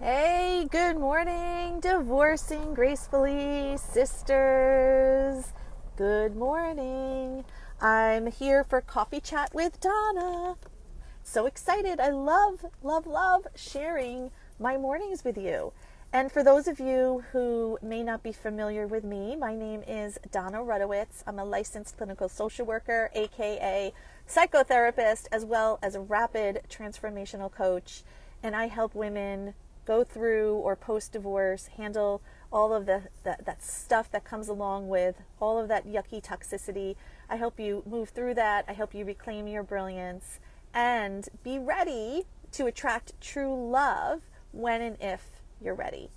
Hey, good morning, divorcing gracefully sisters. Good morning. I'm here for coffee chat with Donna. So excited. I love, love, love sharing my mornings with you. And for those of you who may not be familiar with me, my name is Donna Rutowicz. I'm a licensed clinical social worker, aka psychotherapist, as well as a rapid transformational coach. And I help women go through or post divorce handle all of the, the, that stuff that comes along with all of that yucky toxicity. I help you move through that. I help you reclaim your brilliance and be ready to attract true love when and if you're ready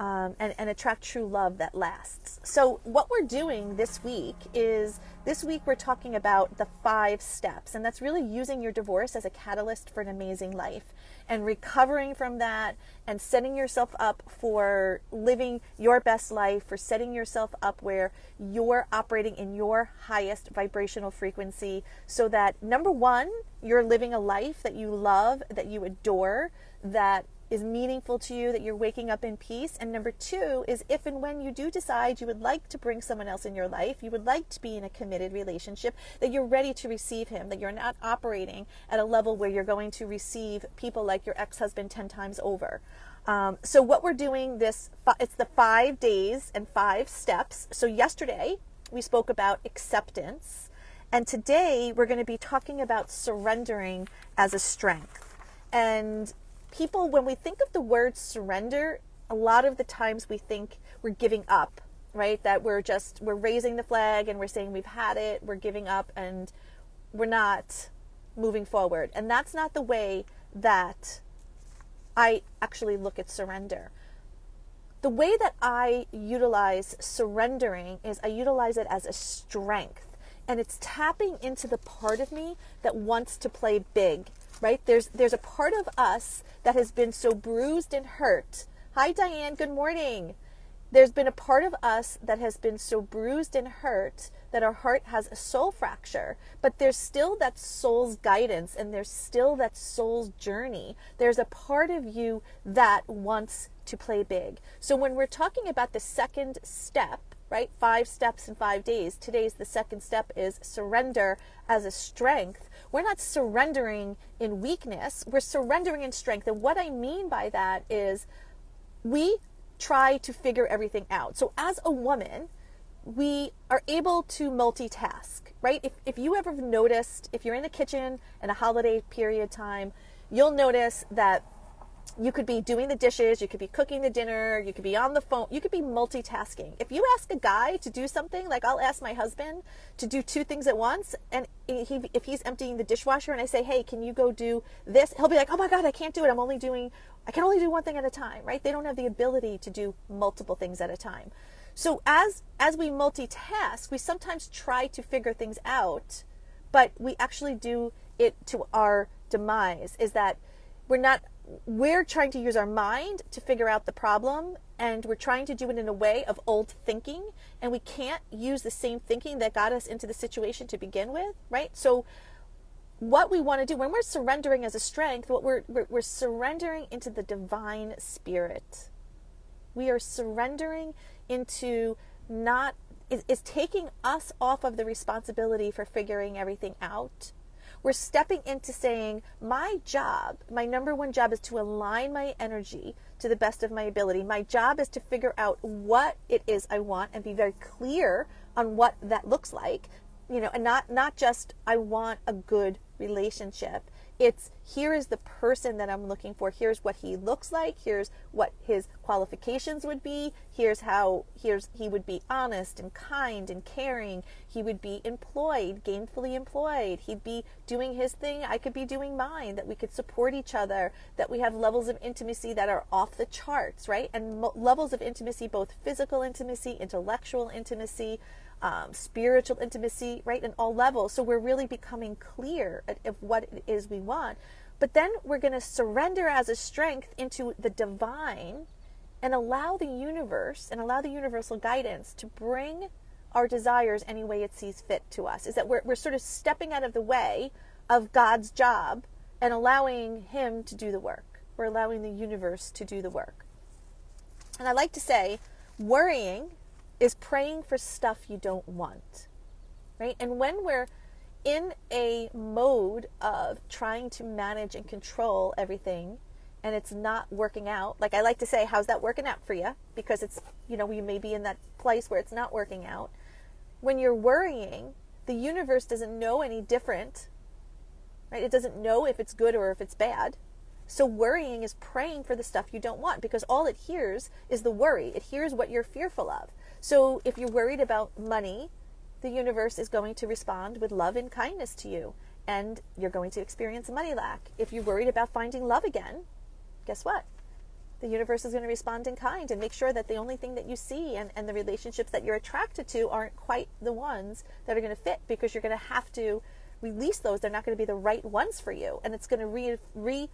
um, and, and attract true love that lasts. So, what we're doing this week is this week we're talking about the five steps, and that's really using your divorce as a catalyst for an amazing life and recovering from that and setting yourself up for living your best life, for setting yourself up where you're operating in your highest vibrational frequency so that number one, you're living a life that you love, that you adore, that is meaningful to you, that you're waking up in peace. And number two is if and when you do decide you would like to bring someone else in your life, you would like to be in a committed relationship, that you're ready to receive him, that you're not operating at a level where you're going to receive people like your ex husband 10 times over. Um, so, what we're doing this, it's the five days and five steps. So, yesterday we spoke about acceptance. And today we're going to be talking about surrendering as a strength. And people, when we think of the word surrender, a lot of the times we think we're giving up, right? That we're just, we're raising the flag and we're saying we've had it, we're giving up, and we're not moving forward. And that's not the way that I actually look at surrender. The way that I utilize surrendering is I utilize it as a strength. And it's tapping into the part of me that wants to play big right? There's there's a part of us that has been so bruised and hurt. Hi Diane, good morning. There's been a part of us that has been so bruised and hurt that our heart has a soul fracture, but there's still that soul's guidance and there's still that soul's journey. There's a part of you that wants to play big. So when we're talking about the second step, right? Five steps in five days. Today's the second step is surrender as a strength we're not surrendering in weakness, we're surrendering in strength. And what I mean by that is we try to figure everything out. So as a woman, we are able to multitask, right? If, if you ever noticed, if you're in the kitchen in a holiday period time, you'll notice that you could be doing the dishes, you could be cooking the dinner, you could be on the phone, you could be multitasking. If you ask a guy to do something, like I'll ask my husband to do two things at once, and he, if he's emptying the dishwasher and I say, hey, can you go do this? He'll be like, oh my God, I can't do it. I'm only doing, I can only do one thing at a time, right? They don't have the ability to do multiple things at a time. So as, as we multitask, we sometimes try to figure things out, but we actually do it to our demise is that we're not we're trying to use our mind to figure out the problem and we're trying to do it in a way of old thinking and we can't use the same thinking that got us into the situation to begin with right? So what we want to do when we're surrendering as a strength what we're, we're, we're surrendering into the divine spirit. We are surrendering into not is, is taking us off of the responsibility for figuring everything out we're stepping into saying, my job, my number one job is to align my energy to the best of my ability. My job is to figure out what it is I want and be very clear on what that looks like. You know, and not not just I want a good relationship it's here is the person that I'm looking for. Here's what he looks like. Here's what his qualifications would be. Here's how here's he would be honest and kind and caring. He would be employed, gainfully employed. He'd be doing his thing. I could be doing mine. That we could support each other. That we have levels of intimacy that are off the charts, right? And mo- levels of intimacy, both physical intimacy, intellectual intimacy um, spiritual intimacy, right, in all levels. So we're really becoming clear of what it is we want. But then we're going to surrender as a strength into the divine and allow the universe and allow the universal guidance to bring our desires any way it sees fit to us. Is that we're, we're sort of stepping out of the way of God's job and allowing Him to do the work we're allowing the universe to do the work. And I like to say, worrying is praying for stuff you don't want. Right? And when we're in a mode of trying to manage and control everything and it's not working out, like I like to say, how's that working out for you? Because it's, you know, you may be in that place where it's not working out. When you're worrying, the universe doesn't know any different, right? It doesn't know if it's good or if it's bad. So worrying is praying for the stuff you don't want because all it hears is the worry. It hears what you're fearful of. So if you're worried about money, the universe is going to respond with love and kindness to you, and you're going to experience money lack. If you're worried about finding love again, guess what? The universe is going to respond in kind and make sure that the only thing that you see and, and the relationships that you're attracted to aren't quite the ones that are going to fit because you're going to have to release those. They're not going to be the right ones for you. And it's going to re, re,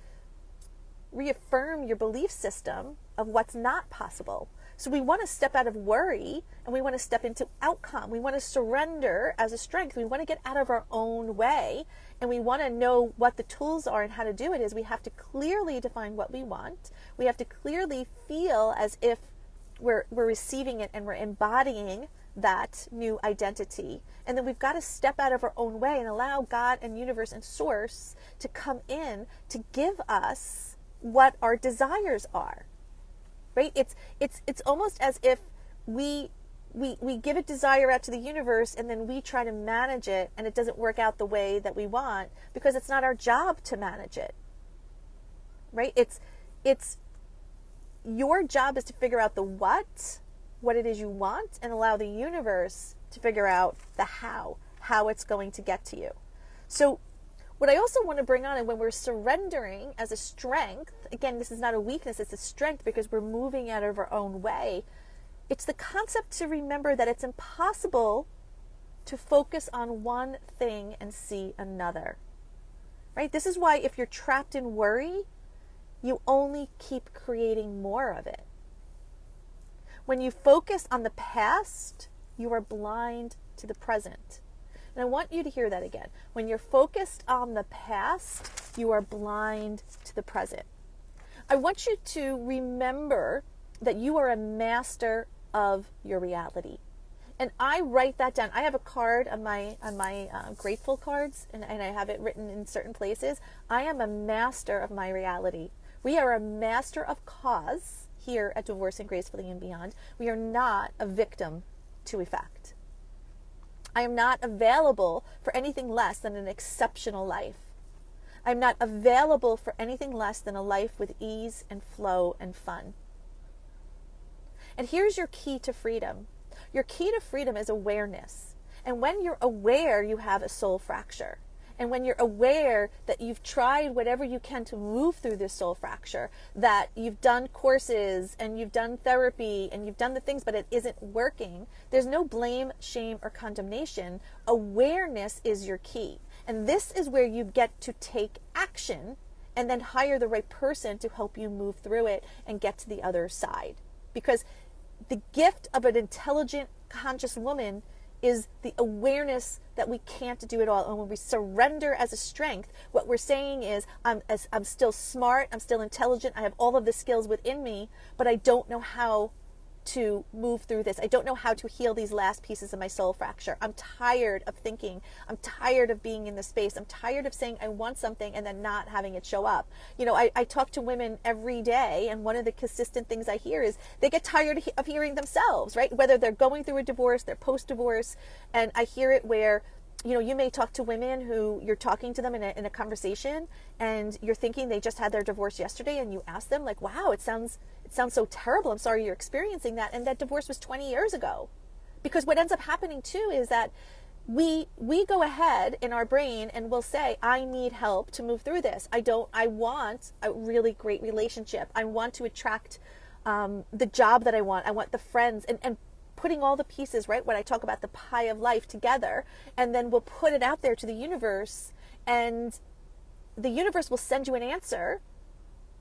reaffirm your belief system of what's not possible. So we want to step out of worry and we want to step into outcome. We want to surrender as a strength. We want to get out of our own way and we want to know what the tools are and how to do it is we have to clearly define what we want. We have to clearly feel as if we're we're receiving it and we're embodying that new identity. And then we've got to step out of our own way and allow God and universe and source to come in to give us what our desires are right? It's it's it's almost as if we we we give a desire out to the universe and then we try to manage it and it doesn't work out the way that we want because it's not our job to manage it. Right? It's it's your job is to figure out the what, what it is you want and allow the universe to figure out the how, how it's going to get to you. So what I also want to bring on, and when we're surrendering as a strength, again, this is not a weakness, it's a strength because we're moving out of our own way. It's the concept to remember that it's impossible to focus on one thing and see another. Right? This is why if you're trapped in worry, you only keep creating more of it. When you focus on the past, you are blind to the present. And I want you to hear that again. When you're focused on the past, you are blind to the present. I want you to remember that you are a master of your reality. And I write that down. I have a card on my on my uh, grateful cards, and, and I have it written in certain places. I am a master of my reality. We are a master of cause here at Divorcing Gracefully and Beyond. We are not a victim to effect. I am not available for anything less than an exceptional life. I'm not available for anything less than a life with ease and flow and fun. And here's your key to freedom your key to freedom is awareness. And when you're aware, you have a soul fracture. And when you're aware that you've tried whatever you can to move through this soul fracture, that you've done courses and you've done therapy and you've done the things, but it isn't working, there's no blame, shame, or condemnation. Awareness is your key. And this is where you get to take action and then hire the right person to help you move through it and get to the other side. Because the gift of an intelligent, conscious woman is the awareness that we can't do it all. And when we surrender as a strength, what we're saying is, I'm, I'm still smart, I'm still intelligent, I have all of the skills within me, but I don't know how to move through this. I don't know how to heal these last pieces of my soul fracture. I'm tired of thinking. I'm tired of being in the space. I'm tired of saying I want something and then not having it show up. You know, I, I talk to women every day, and one of the consistent things I hear is they get tired of hearing themselves, right? Whether they're going through a divorce, they're post divorce, and I hear it where you know, you may talk to women who you're talking to them in a, in a conversation and you're thinking they just had their divorce yesterday and you ask them like, wow, it sounds, it sounds so terrible. I'm sorry you're experiencing that. And that divorce was 20 years ago. Because what ends up happening too is that we we go ahead in our brain and we'll say i need help to move through this i don't i want a really great relationship i want to attract um, the job that i want i want the friends and, and putting all the pieces, right? When I talk about the pie of life together, and then we'll put it out there to the universe, and the universe will send you an answer,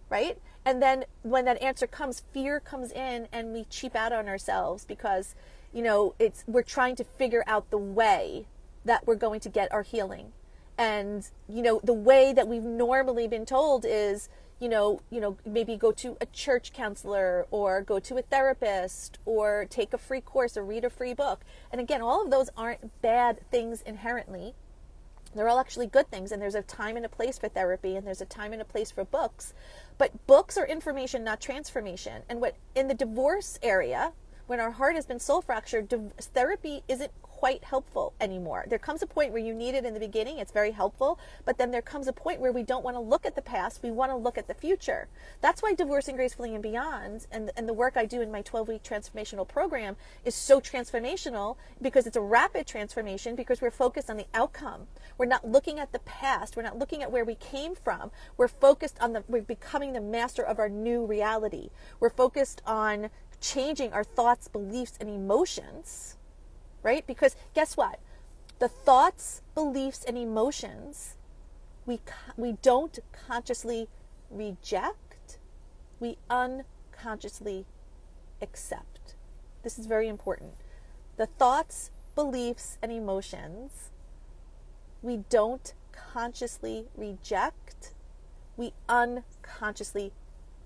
right? And then when that answer comes, fear comes in, and we cheap out on ourselves because, you know, it's we're trying to figure out the way that we're going to get our healing. And, you know, the way that we've normally been told is you know, you know, maybe go to a church counselor or go to a therapist or take a free course or read a free book. And again, all of those aren't bad things inherently. They're all actually good things, and there's a time and a place for therapy, and there's a time and a place for books. But books are information, not transformation. And what in the divorce area, when our heart has been soul fractured, therapy isn't quite helpful anymore. There comes a point where you need it in the beginning, it's very helpful, but then there comes a point where we don't want to look at the past, we want to look at the future. That's why Divorcing Gracefully and Beyond and, and the work I do in my 12 week transformational program is so transformational because it's a rapid transformation because we're focused on the outcome. We're not looking at the past, we're not looking at where we came from. We're focused on the, we're becoming the master of our new reality. We're focused on changing our thoughts, beliefs, and emotions right? Because guess what? The thoughts, beliefs, and emotions we, we don't consciously reject, we unconsciously accept. This is very important. The thoughts, beliefs, and emotions we don't consciously reject, we unconsciously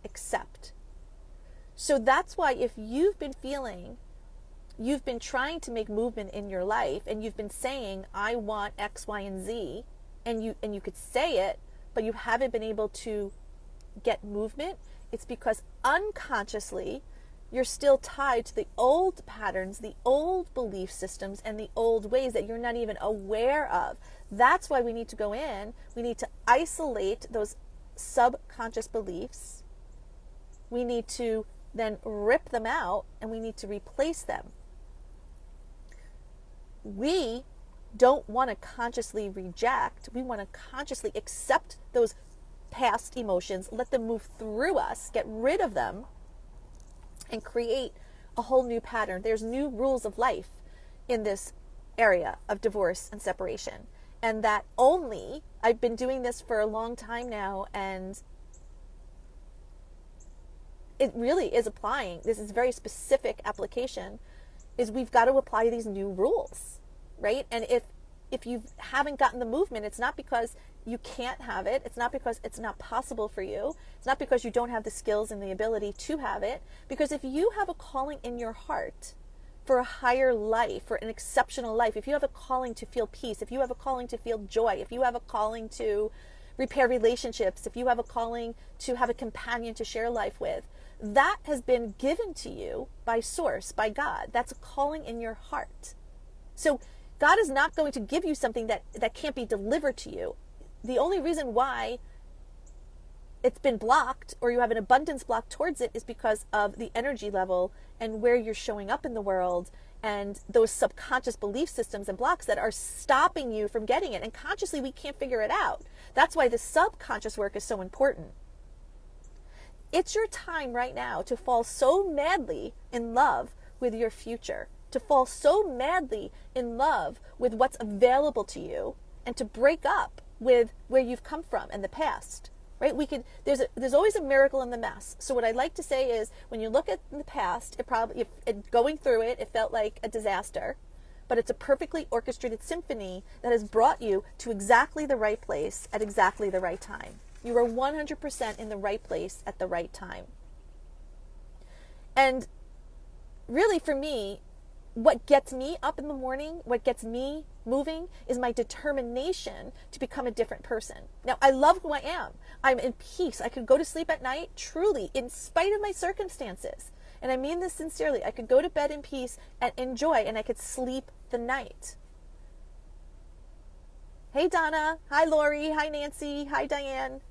accept. So that's why if you've been feeling you've been trying to make movement in your life and you've been saying i want x y and z and you and you could say it but you haven't been able to get movement it's because unconsciously you're still tied to the old patterns the old belief systems and the old ways that you're not even aware of. That's why we need to go in. We need to isolate those subconscious beliefs. We need to then rip them out and we need to replace them we don't want to consciously reject. We want to consciously accept those past emotions, let them move through us, get rid of them, and create a whole new pattern. There's new rules of life in this area of divorce and separation. And that only, I've been doing this for a long time now, and it really is applying. This is very specific application is we've got to apply these new rules, right? And if if you haven't gotten the movement, it's not because you can't have it. It's not because it's not possible for you. It's not because you don't have the skills and the ability to have it. Because if you have a calling in your heart for a higher life, for an exceptional life, if you have a calling to feel peace, if you have a calling to feel joy, if you have a calling to repair relationships, if you have a calling to have a companion to share life with, that has been given to you by source, by God. That's a calling in your heart. So God is not going to give you something that, that can't be delivered to you. The only reason why it's been blocked or you have an abundance block towards it is because of the energy level and where you're showing up in the world and those subconscious belief systems and blocks that are stopping you from getting it. And consciously, we can't figure it out. That's why the subconscious work is so important. It's your time right now to fall so madly in love with your future, to fall so madly in love with what's available to you, and to break up with where you've come from in the past. Right? We could. There's a, there's always a miracle in the mess. So what I'd like to say is, when you look at the past, it probably it, going through it, it felt like a disaster, but it's a perfectly orchestrated symphony that has brought you to exactly the right place at exactly the right time. You are 100% in the right place at the right time. And really, for me, what gets me up in the morning, what gets me moving, is my determination to become a different person. Now, I love who I am. I'm in peace. I could go to sleep at night, truly, in spite of my circumstances. And I mean this sincerely. I could go to bed in peace and enjoy, and I could sleep the night. Hey, Donna. Hi, Lori. Hi, Nancy. Hi, Diane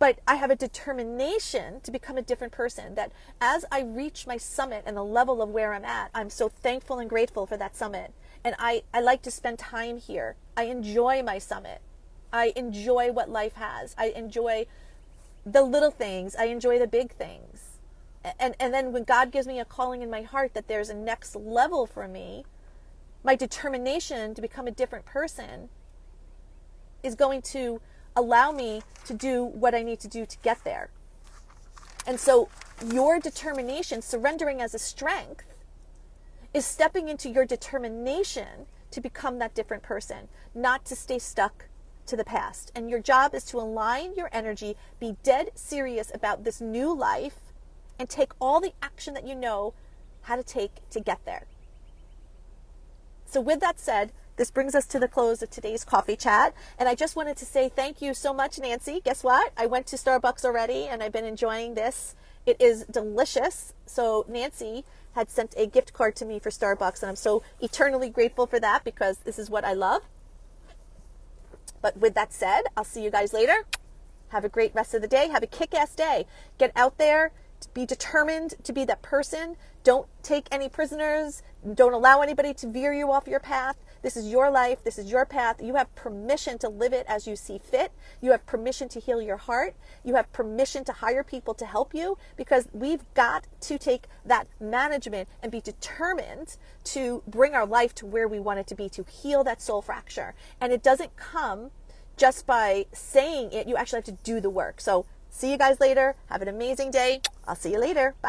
but I have a determination to become a different person. That as I reach my summit and the level of where I'm at, I'm so thankful and grateful for that summit. And I, I like to spend time here. I enjoy my summit. I enjoy what life has. I enjoy the little things. I enjoy the big things. And, and then when God gives me a calling in my heart that there's a next level for me, my determination to become a different person is going to allow me to do what I need to do to get there. And so your determination, surrendering as a strength, is stepping into your determination to become that different person, not to stay stuck, to the past. And your job is to align your energy, be dead serious about this new life, and take all the action that you know how to take to get there. So, with that said, this brings us to the close of today's coffee chat. And I just wanted to say thank you so much, Nancy. Guess what? I went to Starbucks already and I've been enjoying this. It is delicious. So, Nancy had sent a gift card to me for Starbucks, and I'm so eternally grateful for that because this is what I love. But with that said, I'll see you guys later. Have a great rest of the day. Have a kick ass day. Get out there, be determined to be that person. Don't take any prisoners. Don't allow anybody to veer you off your path. This is your life. This is your path. You have permission to live it as you see fit. You have permission to heal your heart. You have permission to hire people to help you because we've got to take that management and be determined to bring our life to where we want it to be, to heal that soul fracture. And it doesn't come just by saying it. You actually have to do the work. So see you guys later. Have an amazing day. I'll see you later. Bye.